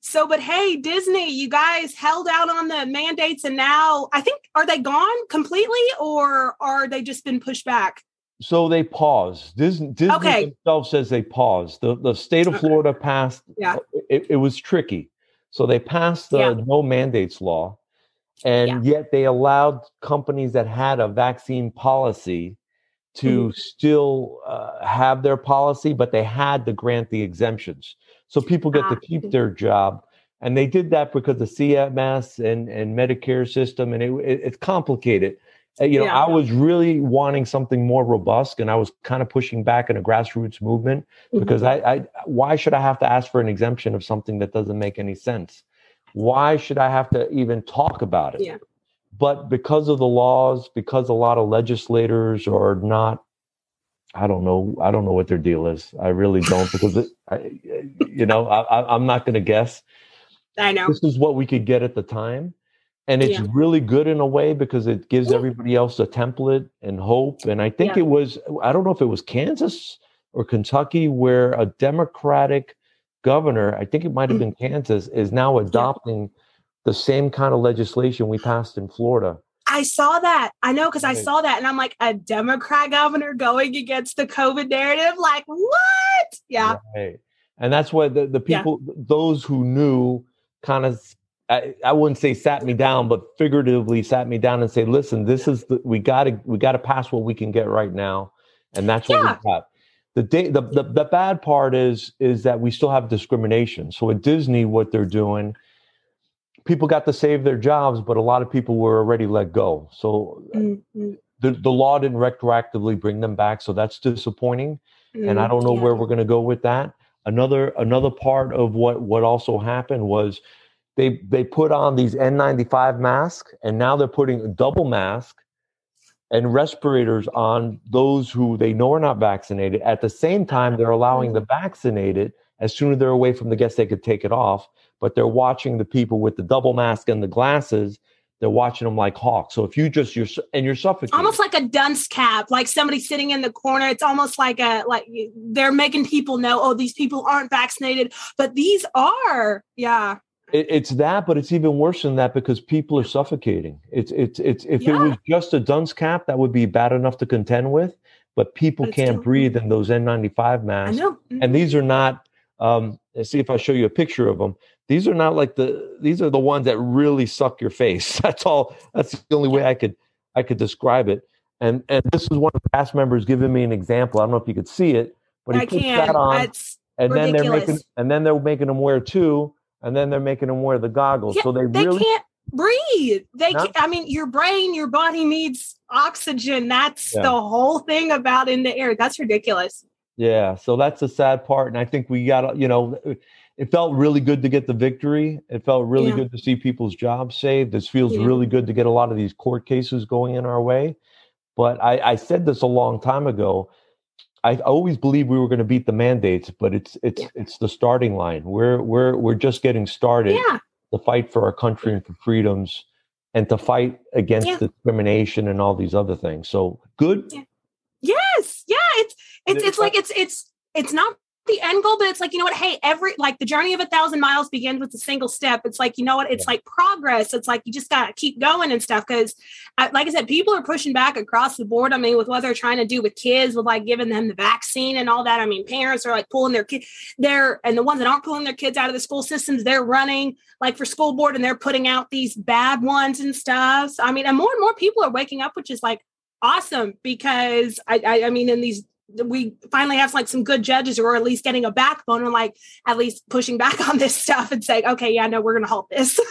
So, but hey, Disney, you guys held out on the mandates and now I think are they gone completely or are they just been pushed back? So they paused. Disney, Disney Okay. themselves says they paused. The the state of Florida passed. Yeah. It, it was tricky. So they passed the Yeah. no mandates law, and yet they allowed companies that had a vaccine policy to Mm-hmm. still uh, have their policy, but they had to grant the exemptions. So people get to keep their job. And they did that because the CMS and, and Medicare system, and it, it- it's complicated. Uh, You know, Yeah. I was really wanting something more robust, and I was kind of pushing back in a grassroots movement Mm-hmm. because I, I, why should I have to ask for an exemption of something that doesn't make any sense? Why should I have to even talk about it? Yeah. But because of the laws, because a lot of legislators are not, I don't know, I don't know what their deal is. I really don't because it, I, you know, I, I'm not going to guess I know. this is what we could get at the time and it's Yeah. really good in a way because it gives everybody else a template and hope and i think Yeah. it was i don't know if it was kansas or kentucky where a democratic governor i think it might have Mm. been kansas is now adopting the same kind of legislation we passed in florida I saw that. I know because I saw that and I'm like, a Democrat governor going against the COVID narrative? Like, what? Yeah. Right. And that's why the, the Yeah. people, those who knew, kind of, I, I wouldn't say sat me down, but figuratively sat me down and say, listen, this is the, we got to, we got to pass what we can get right now. And that's what Yeah. we got. The, day, the, the the bad part is is that we still have discrimination. So at Disney, what they're doing, people got to save their jobs, but a lot of people were already let go. So Mm, mm, the, the law didn't retroactively bring them back. So that's disappointing and I mm, don't know yeah. where we're going to go with that. Another another part of what what also happened was they they put on these N95 masks and now they're putting a double mask and respirators on those who they know are not vaccinated. At the same time, they're allowing the vaccinated as soon as they're away from the guests, they could take it off. But they're watching the people with the double mask and the glasses. They're watching them like hawks. So if you just you're and you're suffocating, almost like a dunce cap, like somebody sitting in the corner. It's almost like a like they're making people know, oh, these people aren't vaccinated, but these are. Yeah. It, it's that, but it's even worse than that because people are suffocating. It's it's it's if it was just a dunce cap, that would be bad enough to contend with. But people But can't still- breathe in those N95 I masks, know. And these are not. Um, let's see if I show you a picture of them. These are not like the. These are the ones that really suck your face. That's all. That's the only way I could I could describe it. And and this is one of the cast members giving me an example. I don't know if you could see it, but he I puts can. that on It's and then they're making and then they're making them wear two and then they're making them wear the goggles Yeah, so they, they really can't breathe. They No. can't, I mean, your brain, your body needs oxygen. That's Yeah. the whole thing about in the air. That's ridiculous. Yeah so that's the sad part and i think we got you know it felt really good to get the victory it felt really Yeah. good to see people's jobs saved this feels Yeah. really good to get a lot of these court cases going in our way but i, I said this a long time ago I always believed we were going to beat the mandates, but it's it's Yeah. it's the starting line. We're we're we're just getting started. Yeah. to fight for our country and for freedoms and to fight against discrimination and all these other things. So good. Yeah. Yeah. It's it's like it's it's it's not the end goal, but it's like, you know what? Hey, every like the journey of a thousand miles begins with a single step. It's like, you know what? It's like progress. It's like you just gotta keep going and stuff. Cause uh, like I said, people are pushing back across the board. I mean, with what they're trying to do with kids, with like giving them the vaccine and all that. I mean, parents are like pulling their kids they're and the ones that aren't pulling their kids out of the school systems, they're running like for school board and they're putting out these bad ones and stuff. So, I mean, and more and more people are waking up, which is like awesome because I, I, I mean, in these, we finally have like some good judges who are at least getting a backbone and like at least pushing back on this stuff and saying, okay, yeah, no, we're going to halt this.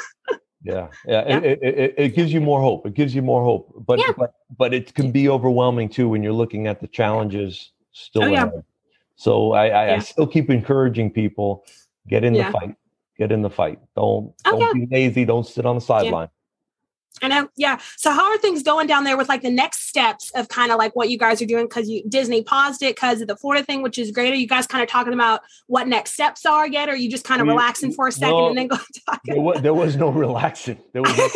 Yeah. Yeah. Yeah. It, it, it, gives you more hope. It gives you more hope. But, Yeah. but but it can be overwhelming too when you're looking at the challenges still Oh, yeah. So I, I, I still keep encouraging people, get in the fight. Get in the fight. Don't Oh, don't be lazy. Don't sit on the sideline. I know. Yeah. So how are things going down there with like the next steps of kind of like what you guys are doing? Cause you Disney paused it because of the Florida thing, which is great. Are you guys kind of talking about what next steps are yet? Or are you just kind of we, relaxing for a second no, and then go talk? There was, there was, no relaxing. There was no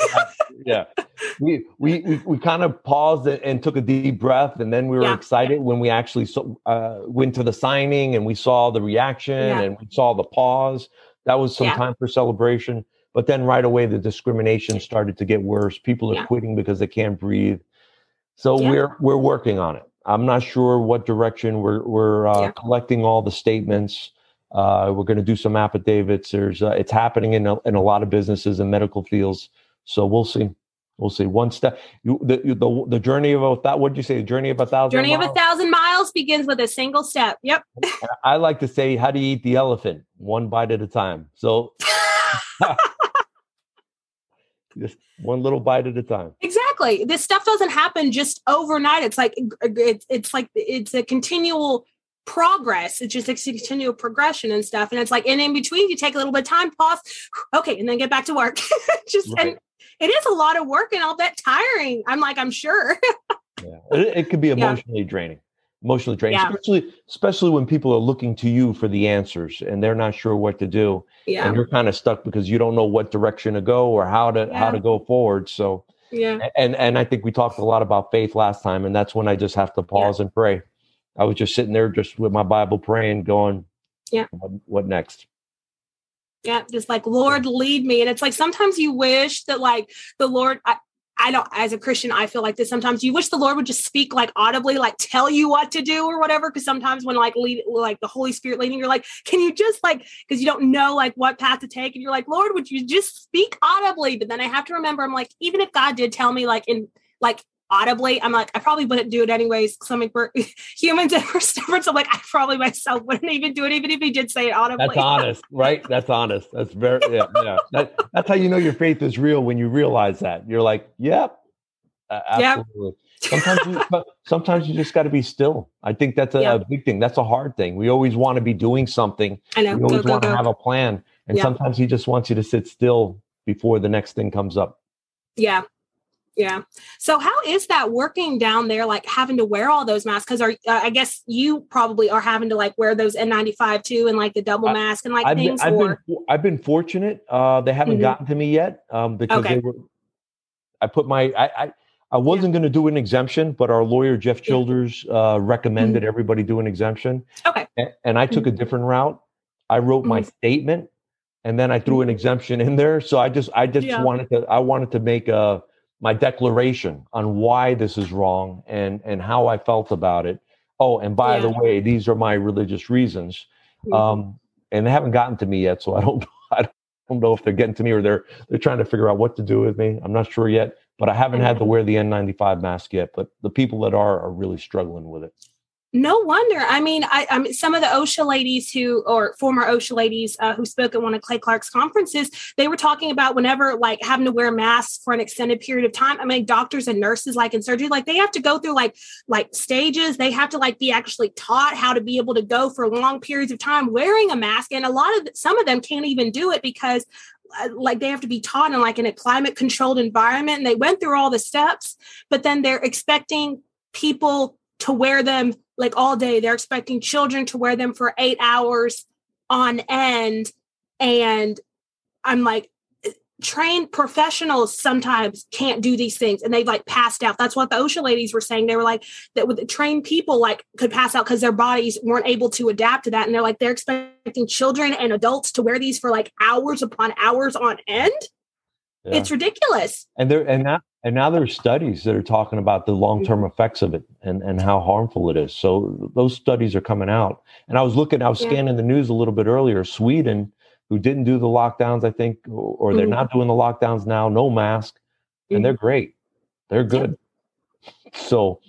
yeah. We, we, we, we, kind of paused and took a deep breath. And then we were yeah. excited when we actually uh, went to the signing and we saw the reaction yeah. and we saw the pause. That was some yeah. time for celebration but then right away, the discrimination started to get worse. People are yeah. quitting because they can't breathe. So yeah. we're we're working on it. I'm not sure what direction we're we're uh, yeah. collecting all the statements. Uh, we're going to do some affidavits. There's uh, it's happening in a, in a lot of businesses and medical fields. So we'll see. We'll see. One step. You, the, the the journey of a that. What did you say? The journey of a thousand. Journey miles? of a thousand miles begins with a single step. Yep. I like to say, how do you eat the elephant? One bite at a time. So. just one little bite at a time. Exactly. This stuff doesn't happen just overnight. It's like it's, it's like it's a continual progress. It's just a continual progression and stuff. And it's like and in between you take a little bit of time pause okay and then get back to work. Just right. and it is a lot of work and all that tiring. I'm like i'm sure. Yeah. It, it could be emotionally yeah. draining emotionally draining, yeah. especially especially when people are looking to you for the answers and they're not sure what to do. Yeah. And you're kind of stuck because you don't know what direction to go or how to yeah. how to go forward. So yeah. And and I think we talked a lot about faith last time, and that's when I just have to pause yeah. and pray. I was just sitting there just with my Bible praying, going, Yeah, what, what next? Yeah, just like Lord lead me. And it's like sometimes you wish that like the Lord I, I don't, as a Christian, I feel like this sometimes. You wish the Lord would just speak like audibly, like tell you what to do or whatever. Cause sometimes when like lead, like the Holy Spirit leading, you're like, can you just like, cause you don't know like what path to take. And you're like, Lord, would you just speak audibly? But then I have to remember, I'm like, even if God did tell me like in, like audibly, I'm like, I probably wouldn't do it anyways. Because I'm like, we're humans and we're stubborn. So I'm like, I probably myself wouldn't even do it, even if he did say it audibly. That's honest, right? That's honest. That's very, yeah, yeah. That, that's how you know your faith is real when you realize that. You're like, yep, uh, absolutely. Yep. sometimes you, sometimes you just got to be still. I think that's a, a, big thing. That's a hard thing. We always want to be doing something. I know. We always want to have a plan. And sometimes he just wants you to sit still before the next thing comes up. Yeah. Yeah. So how is that working down there? Like having to wear all those masks? Because are uh, I guess you probably are having to like wear those N95 too, and like the double mask and like I've things. Been, I've, or... been, I've been fortunate. Uh, they haven't mm-hmm. gotten to me yet um, because okay. they were. I put my I I, I wasn't yeah. going to do an exemption, but our lawyer Jeff Childers uh, recommended mm-hmm. everybody do an exemption. Okay. And, and I took mm-hmm. a different route. I wrote my mm-hmm. statement, and then I threw an mm-hmm. exemption in there. So I just I just yeah. wanted to I wanted to make a my declaration on why this is wrong and and how I felt about it. Oh, and by yeah. the way, these are my religious reasons. Mm-hmm. Um, and they haven't gotten to me yet, so I don't I don't know if they're getting to me or they're they're trying to figure out what to do with me. I'm not sure yet, but I haven't had to wear the N95 mask yet. But the people that are are really struggling with it. No wonder. I mean, I, I mean, some of the OSHA ladies who, or former OSHA ladies uh, who spoke at one of Clay Clark's conferences, they were talking about whenever like having to wear masks for an extended period of time. I mean, doctors and nurses, like in surgery, like they have to go through like like stages. They have to like be actually taught how to be able to go for long periods of time wearing a mask, and a lot of some of them can't even do it because uh, like they have to be taught in like in a climate controlled environment and they went through all the steps but then they're expecting people to wear them like all day. They're expecting children to wear them for eight hours on end. And I'm like, trained professionals sometimes can't do these things and they've like passed out. That's what the OSHA ladies were saying. They were like that with the trained people like could pass out because their bodies weren't able to adapt to that. And they're like, they're expecting children and adults to wear these for like hours upon hours on end. Yeah. It's ridiculous. And there and that and now there's studies that are talking about the long-term mm-hmm. effects of it and, and how harmful it is. So those studies are coming out. And I was looking, I was yeah. scanning the news a little bit earlier. Sweden, who didn't do the lockdowns, I think, or they're mm-hmm. not doing the lockdowns now, no mask, mm-hmm. and they're mm-hmm. great. They're good. Yeah. So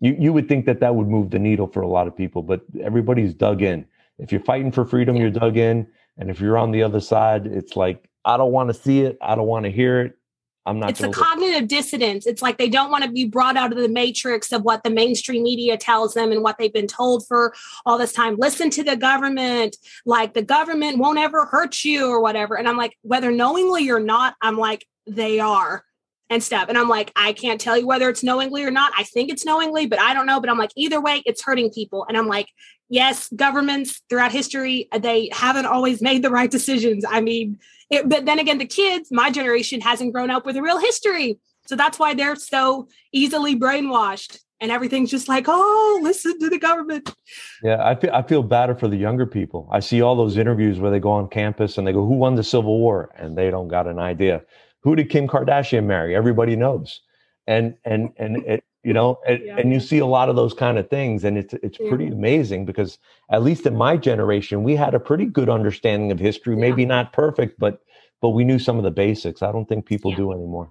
you you would think that that would move the needle for a lot of people, but everybody's dug in. If you're fighting for freedom, yeah. you're dug in, and if you're on the other side, it's like I don't want to see it, I don't want to hear it, I'm not. It's a cognitive dissonance. It's like they don't want to be brought out of the matrix of what the mainstream media tells them and what they've been told for all this time. Listen to the government. Like the government won't ever hurt you or whatever. And I'm like, whether knowingly or not, I'm like, they are. and stuff. And I'm like, I can't tell you whether it's knowingly or not. I think it's knowingly, but I don't know. But I'm like, either way, it's hurting people. And I'm like, yes, governments throughout history, they haven't always made the right decisions. I mean, it, but then again, the kids, my generation hasn't grown up with a real history. So that's why they're so easily brainwashed and everything's just like, oh, listen to the government. Yeah, I feel I feel better for the younger people. I see all those interviews where they go on campus and they go, "Who won the Civil War?" and they don't got an idea. Who did Kim Kardashian marry? Everybody knows, and and and it, you know, and, yeah. and you see a lot of those kind of things, and it's it's yeah. pretty amazing because at least in my generation, we had a pretty good understanding of history. Maybe yeah. not perfect, but but we knew some of the basics. I don't think people do anymore.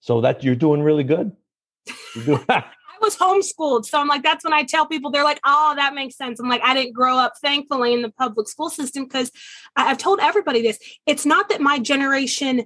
So that you're doing really good. Doing, was homeschooled. So I'm like, that's when I tell people, they're like, oh, that makes sense. I'm like, I didn't grow up, thankfully, in the public school system because I've told everybody this. It's not that my generation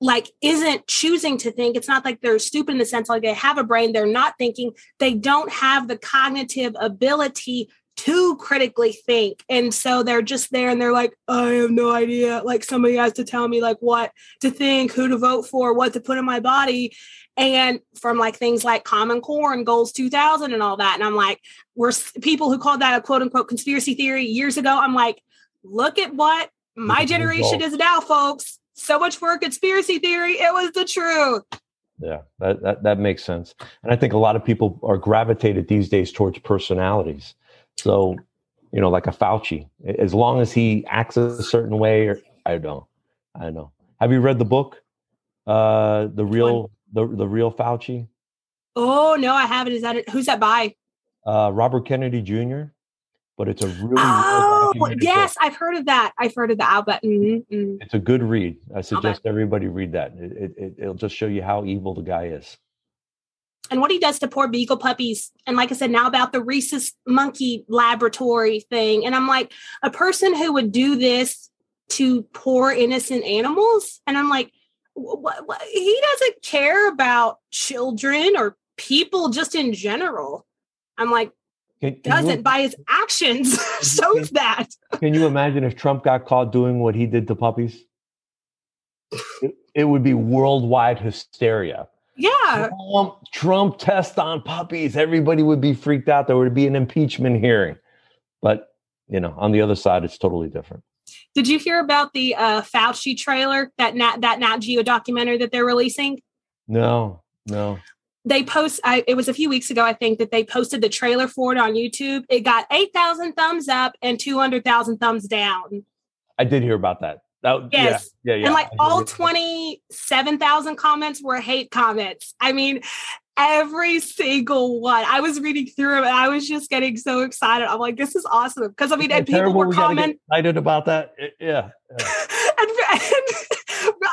like isn't choosing to think. It's not like they're stupid in the sense like they have a brain they're not thinking. They don't have the cognitive ability to critically think. And so they're just there and they're like i have no idea. Like somebody has to tell me like what to think who to vote for what to put in my body. And from like things like common core and goals 2000 and all that. And i'm like we're people who called that a quote unquote conspiracy theory years ago. I'm like look at what my generation is now folks so much for a conspiracy theory it was the truth yeah that, that that makes sense and i think a lot of people are gravitated these days towards personalities so you know like a fauci as long as he acts a certain way or i don't i don't know have you read the book uh the real the the real Fauci? Oh no, I haven't. Is that it? Who's that by? Uh, Robert Kennedy Jr. But it's a really oh yes, book. I've heard of that. I've heard of the Albert. Mm-hmm, mm-hmm. It's a good read. I suggest everybody read that. It, it it'll just show you how evil the guy is and what he does to poor beagle puppies. And like I said, now about the rhesus monkey laboratory thing. And I'm like, a person who would do this to poor innocent animals. And I'm like, what, what, he doesn't care about children or people just in general. I'm like, can, can doesn't you, by his actions shows that. Can you imagine if Trump got caught doing what he did to puppies? It, it would be worldwide hysteria. Yeah. Trump, Trump test on puppies. Everybody would be freaked out. There would be an impeachment hearing. But, you know, on the other side, it's totally different. Did you hear about the uh, Fauci trailer that Nat that Nat Geo documentary that they're releasing? No, no. They post. I, it was a few weeks ago, I think, that they posted the trailer for it on YouTube. It got eight thousand thumbs up and two hundred thousand thumbs down. I did hear about that. That, yes. Yeah, yeah, yeah. And like all 27,000 comments were hate comments. I mean, every single one. I was reading through them and I was just getting so excited. I'm like, this is awesome. Because I mean, and people were commenting excited about that. Yeah. yeah. and, and,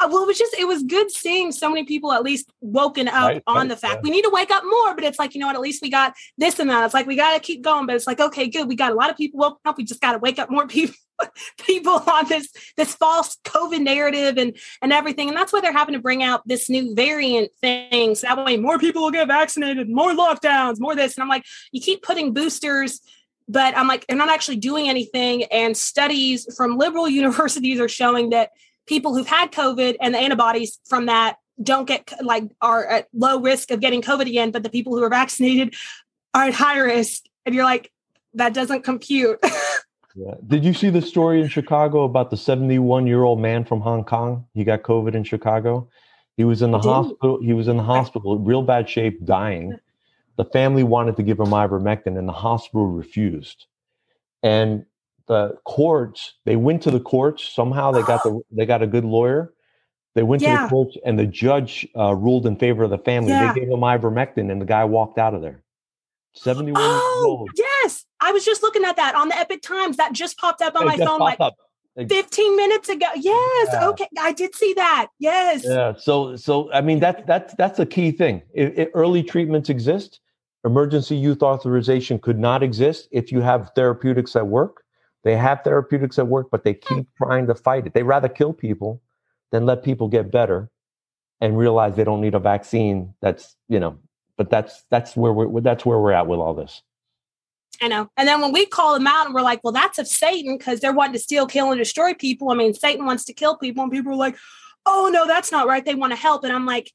well, it was just it was good seeing so many people at least woken up right, on right, the fact yeah. we need to wake up more. But it's like, you know what, at least we got this and that. It's like we gotta keep going. But it's like, okay, good. We got a lot of people woken up. We just gotta wake up more people people on this this false COVID narrative and and everything. And that's why they're having to bring out this new variant thing. So that way more people will get vaccinated, more lockdowns, more this. And I'm like, you keep putting boosters, but I'm like, they're not actually doing anything. And studies from liberal universities are showing that people who've had COVID and the antibodies from that don't get like are at low risk of getting COVID again, but the people who are vaccinated are at high risk. And you're like, that doesn't compute. Yeah. Did you see the story in Chicago about the 71 year old man from Hong Kong? He got COVID in Chicago. He was in the hospital. He was in the hospital, real bad shape, dying. The family wanted to give him ivermectin, and the hospital refused. And the courts, they went to the courts. Somehow they got the they got a good lawyer. They went yeah. to the courts, and the judge uh, ruled in favor of the family. Yeah. They gave him ivermectin, and the guy walked out of there. 71 oh, years old. Yes. I was just looking at that on the Epoch Times. That just popped up on it my phone like up. 15 minutes ago. Yes. Yeah. Okay. I did see that. Yes. Yeah. So, so, I mean, that's, that's, that's a key thing. If, if early treatments exist, emergency use authorization could not exist if you have therapeutics at work. They have therapeutics at work, but they keep trying to fight it. They rather kill people than let people get better and realize they don't need a vaccine that's, you know, but that's that's where we're that's where we're at with all this. I know. And then when we call them out and we're like, well, that's of Satan because they're wanting to steal, kill, and destroy people. I mean, Satan wants to kill people, and people are like, oh no, that's not right. They want to help. And I'm like,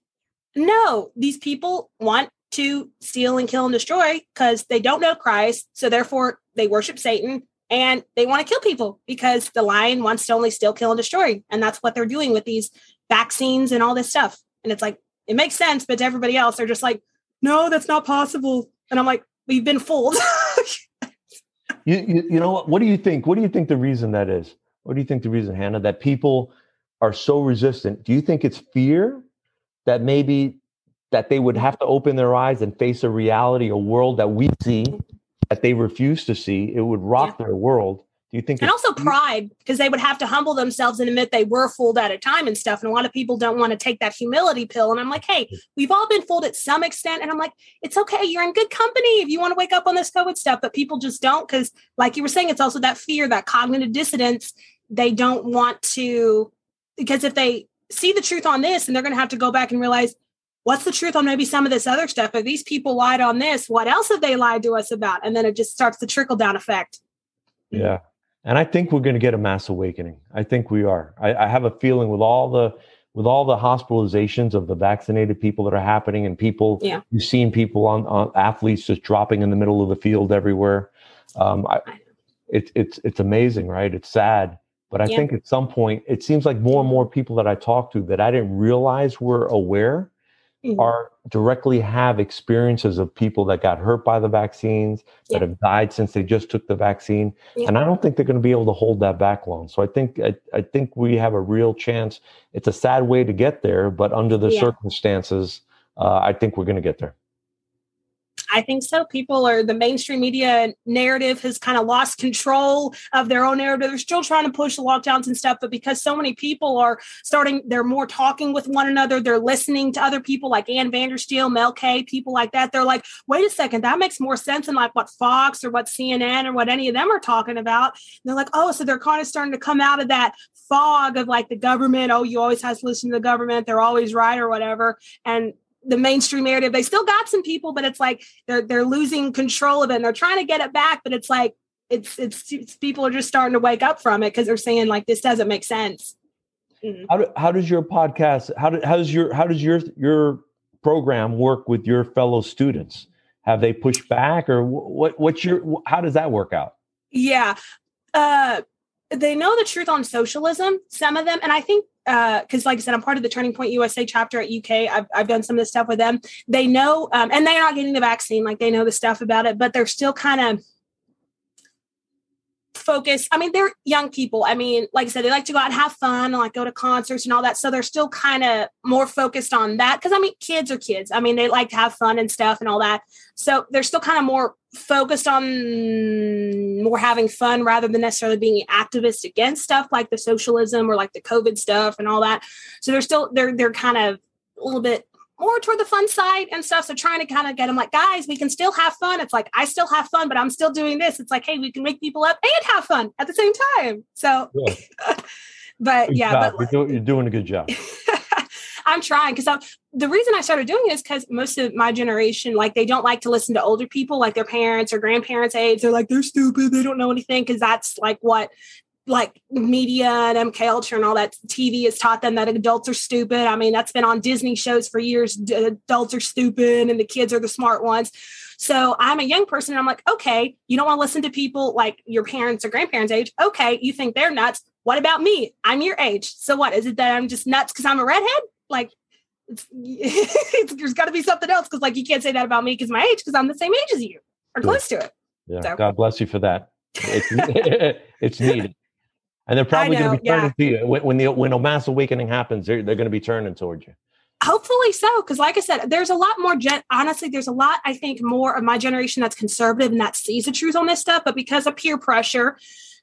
no, these people want to steal and kill and destroy because they don't know Christ. So therefore, they worship Satan and they want to kill people because the lion wants to only still kill, and destroy. And that's what they're doing with these vaccines and all this stuff. And it's like, it makes sense, but to everybody else, they're just like, no, that's not possible. And I'm like, we've been fooled. you, you, you know what? What do you think? What do you think the reason that is? What do you think the reason, Hannah, that people are so resistant? Do you think it's fear that maybe that they would have to open their eyes and face a reality, a world that we see that they refuse to see? It would rock yeah. their world. Do you think? And also pride, because they would have to humble themselves and admit they were fooled at a time and stuff. And a lot of people don't want to take that humility pill. And I'm like, hey, we've all been fooled at some extent. And I'm like, it's okay. You're in good company if you want to wake up on this COVID stuff. But people just don't, because like you were saying, it's also that fear, that cognitive dissonance. They don't want to, because if they see the truth on this, and they're going to have to go back and realize, what's the truth on maybe some of this other stuff? If these people lied on this, what else have they lied to us about? And then it just starts the trickle down effect. Yeah. And I think we're going to get a mass awakening. I think we are. I, I, have a feeling with all the with all the hospitalizations of the vaccinated people that are happening, and people yeah. you've seen people on, on athletes just dropping in the middle of the field everywhere. Um, I, it's it's it's amazing, right? It's sad, but I yeah. think at some point it seems like more and more people that I talk to that I didn't realize were aware mm-hmm. are directly have experiences of people that got hurt by the vaccines that have died since they just took the vaccine and i don't think they're going to be able to hold that back long. So i think I, I, think we have a real chance. It's a sad way to get there but under the yeah. circumstances uh, i think we're going to get there I think so. People are the mainstream media narrative has kind of lost control of their own narrative. They're still trying to push the lockdowns and stuff, but because so many people are starting, they're more talking with one another. They're listening to other people like Ann Vandersteel, Mel K, people like that. They're like, wait a second, that makes more sense than like what Fox or what CNN or what any of them are talking about. And they're like, oh, so they're kind of starting to come out of that fog of like the government. Oh, you always have to listen to the government. They're always right or whatever. And the mainstream narrative. They still got some people, but it's like they're they're losing control of it and they're trying to get it back, but it's like it's it's, it's people are just starting to wake up from it because they're saying like this doesn't make sense. Mm-hmm. How, do, how does your podcast how, do, how does your how does your your program work with your fellow students? Have they pushed back or what what's your how does that work out? Yeah. Uh they know the truth on socialism, some of them, and I think because uh, like I said, I'm part of the Turning Point USA chapter at UK. I've, I've done some of this stuff with them. They know, um, and they're not getting the vaccine, like they know the stuff about it, but they're still kind of focused. I mean, they're young people. I mean, like I said, they like to go out and have fun and like go to concerts and all that. So they're still kind of more focused on that. Cause I mean, kids are kids. I mean, they like to have fun and stuff and all that. So they're still kind of more focused on more having fun rather than necessarily being activists against stuff like the socialism or like the COVID stuff and all that. So they're still they're they're kind of a little bit more toward the fun side and stuff. So trying to kind of get them like, guys, we can still have fun. It's like I still have fun, but I'm still doing this. It's like, hey, we can wake people up and have fun at the same time. So, yeah. but yeah, but, you're, you're doing a good job. I'm trying because the reason I started doing it is because most of my generation, like they don't like to listen to older people, like their parents or grandparents' age. They're like, they're stupid. They don't know anything because that's like what like media and MK Ultra and all that TV has taught them that adults are stupid. I mean, that's been on Disney shows for years. Adults are stupid and the kids are the smart ones. So I'm a young person and I'm like, okay, you don't want to listen to people like your parents or grandparents' age. Okay, you think they're nuts. What about me? I'm your age. So what? Is it that I'm just nuts because I'm a redhead? Like, it's, it's, there's got to be something else because like you can't say that about me because my age because I'm the same age as you or close to it. Yeah. So. God bless you for that. It's, it's needed. And they're probably going to be turning yeah. to you when, when the when a mass awakening happens. They're, they're going to be turning towards you. Hopefully so, because like I said, there's a lot more. Gen- honestly, there's a lot I think more of my generation that's conservative and that sees the truth on this stuff. But because of peer pressure,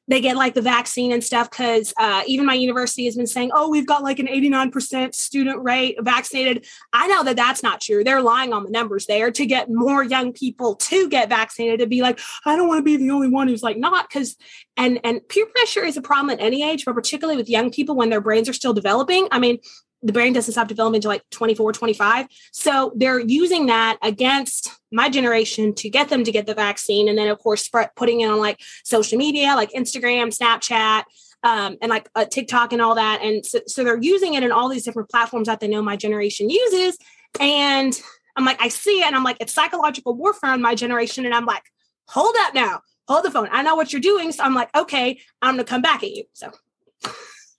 they get like the vaccine and stuff because uh, even my university has been saying, oh, we've got like an 89% student rate vaccinated. I know that that's not true. They're lying on the numbers there to get more young people to get vaccinated to be like, I don't want to be the only one who's like not because and and peer pressure is a problem at any age, but particularly with young people when their brains are still developing. I mean, the brain doesn't stop developing until like 24, 25. So they're using that against my generation to get them to get the vaccine. And then, of course, spread, putting it on like social media, like Instagram, Snapchat, um, and like uh, TikTok and all that. And so, so they're using it in all these different platforms that they know my generation uses And I'm like, I see it. And I'm like, it's psychological warfare on my generation. And I'm like, hold up now, hold the phone. I know what you're doing. So I'm like, okay, I'm going to come back at you. So.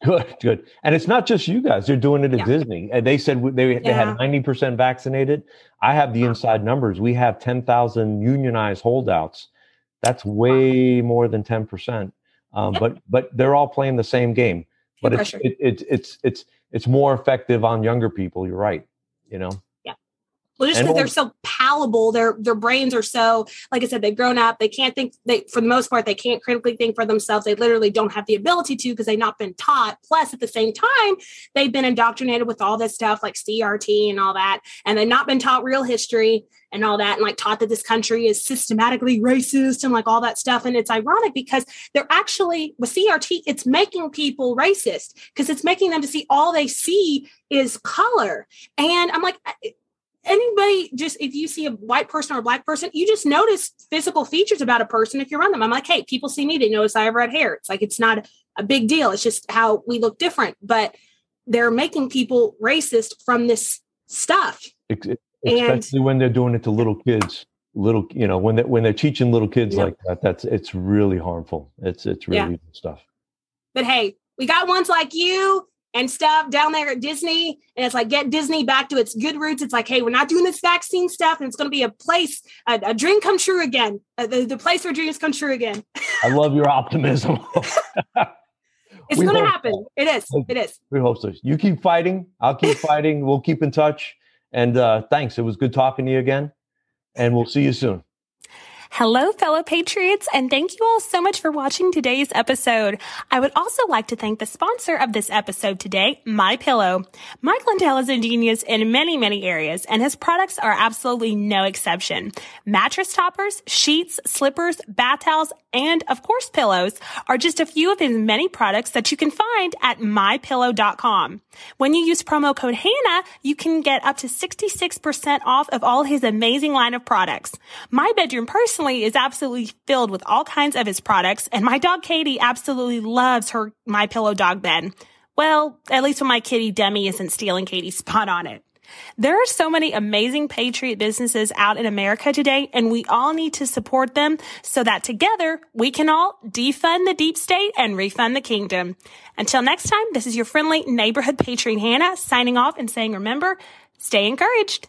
Good, good. And it's not just you guys. They're doing it at yeah. Disney. And they said they, yeah. they had 90% vaccinated. I have the inside numbers. We have 10,000 unionized holdouts. That's way more than 10%. Um, yep. But but they're all playing the same game. But it's, it, it, it's it's it's more effective on younger people. You're right. You know. Well, just because they're so palatable, their their brains are so, like I said, they've grown up. They can't think. They, for the most part, they can't critically think for themselves. They literally don't have the ability to because they've not been taught. Plus, at the same time, they've been indoctrinated with all this stuff like CRT and all that, and they've not been taught real history and all that, and like taught that this country is systematically racist and like all that stuff. And it's ironic because they're actually with CRT, it's making people racist because it's making them to see all they see is color. And I'm like anybody just if you see a white person or a black person, you just notice physical features about a person if you're around them. I'm like, hey, people see me, they notice I have red hair. It's like it's not a big deal. It's just how we look different. But they're making people racist from this stuff. Especially and, when they're doing it to little kids. Little, you know, when they when they're teaching little kids yeah. like that, that's it's really harmful. It's it's really yeah. stuff. But hey, we got ones like you and stuff down there at Disney. And it's like, get Disney back to its good roots. It's like, hey, we're not doing this vaccine stuff. And it's going to be a place, a, a dream come true again, uh, the, the place where dreams come true again. I love your optimism. it's going to happen. So. It is. It is. We hope so. You keep fighting. I'll keep fighting. We'll keep in touch. And uh, thanks. It was good talking to you again. And we'll see you soon. Hello, fellow patriots, and thank you all so much for watching today's episode. I would also like to thank the sponsor of this episode today, My Pillow. Mike Lindell is a genius in many, many areas, and his products are absolutely no exception. Mattress toppers, sheets, slippers, bath towels, and of course pillows are just a few of his many products that you can find at mypillow.com. When you use promo code Hannah, you can get up to 66% off of all his amazing line of products. My bedroom personally is absolutely filled with all kinds of his products, and my dog Katie absolutely loves her My Pillow dog bed. Well, at least when my kitty Demi isn't stealing Katie's spot on it. There are so many amazing patriot businesses out in America today, and we all need to support them so that together we can all defund the deep state and refund the kingdom. Until next time, this is your friendly neighborhood patriot Hannah signing off and saying, remember, stay encouraged.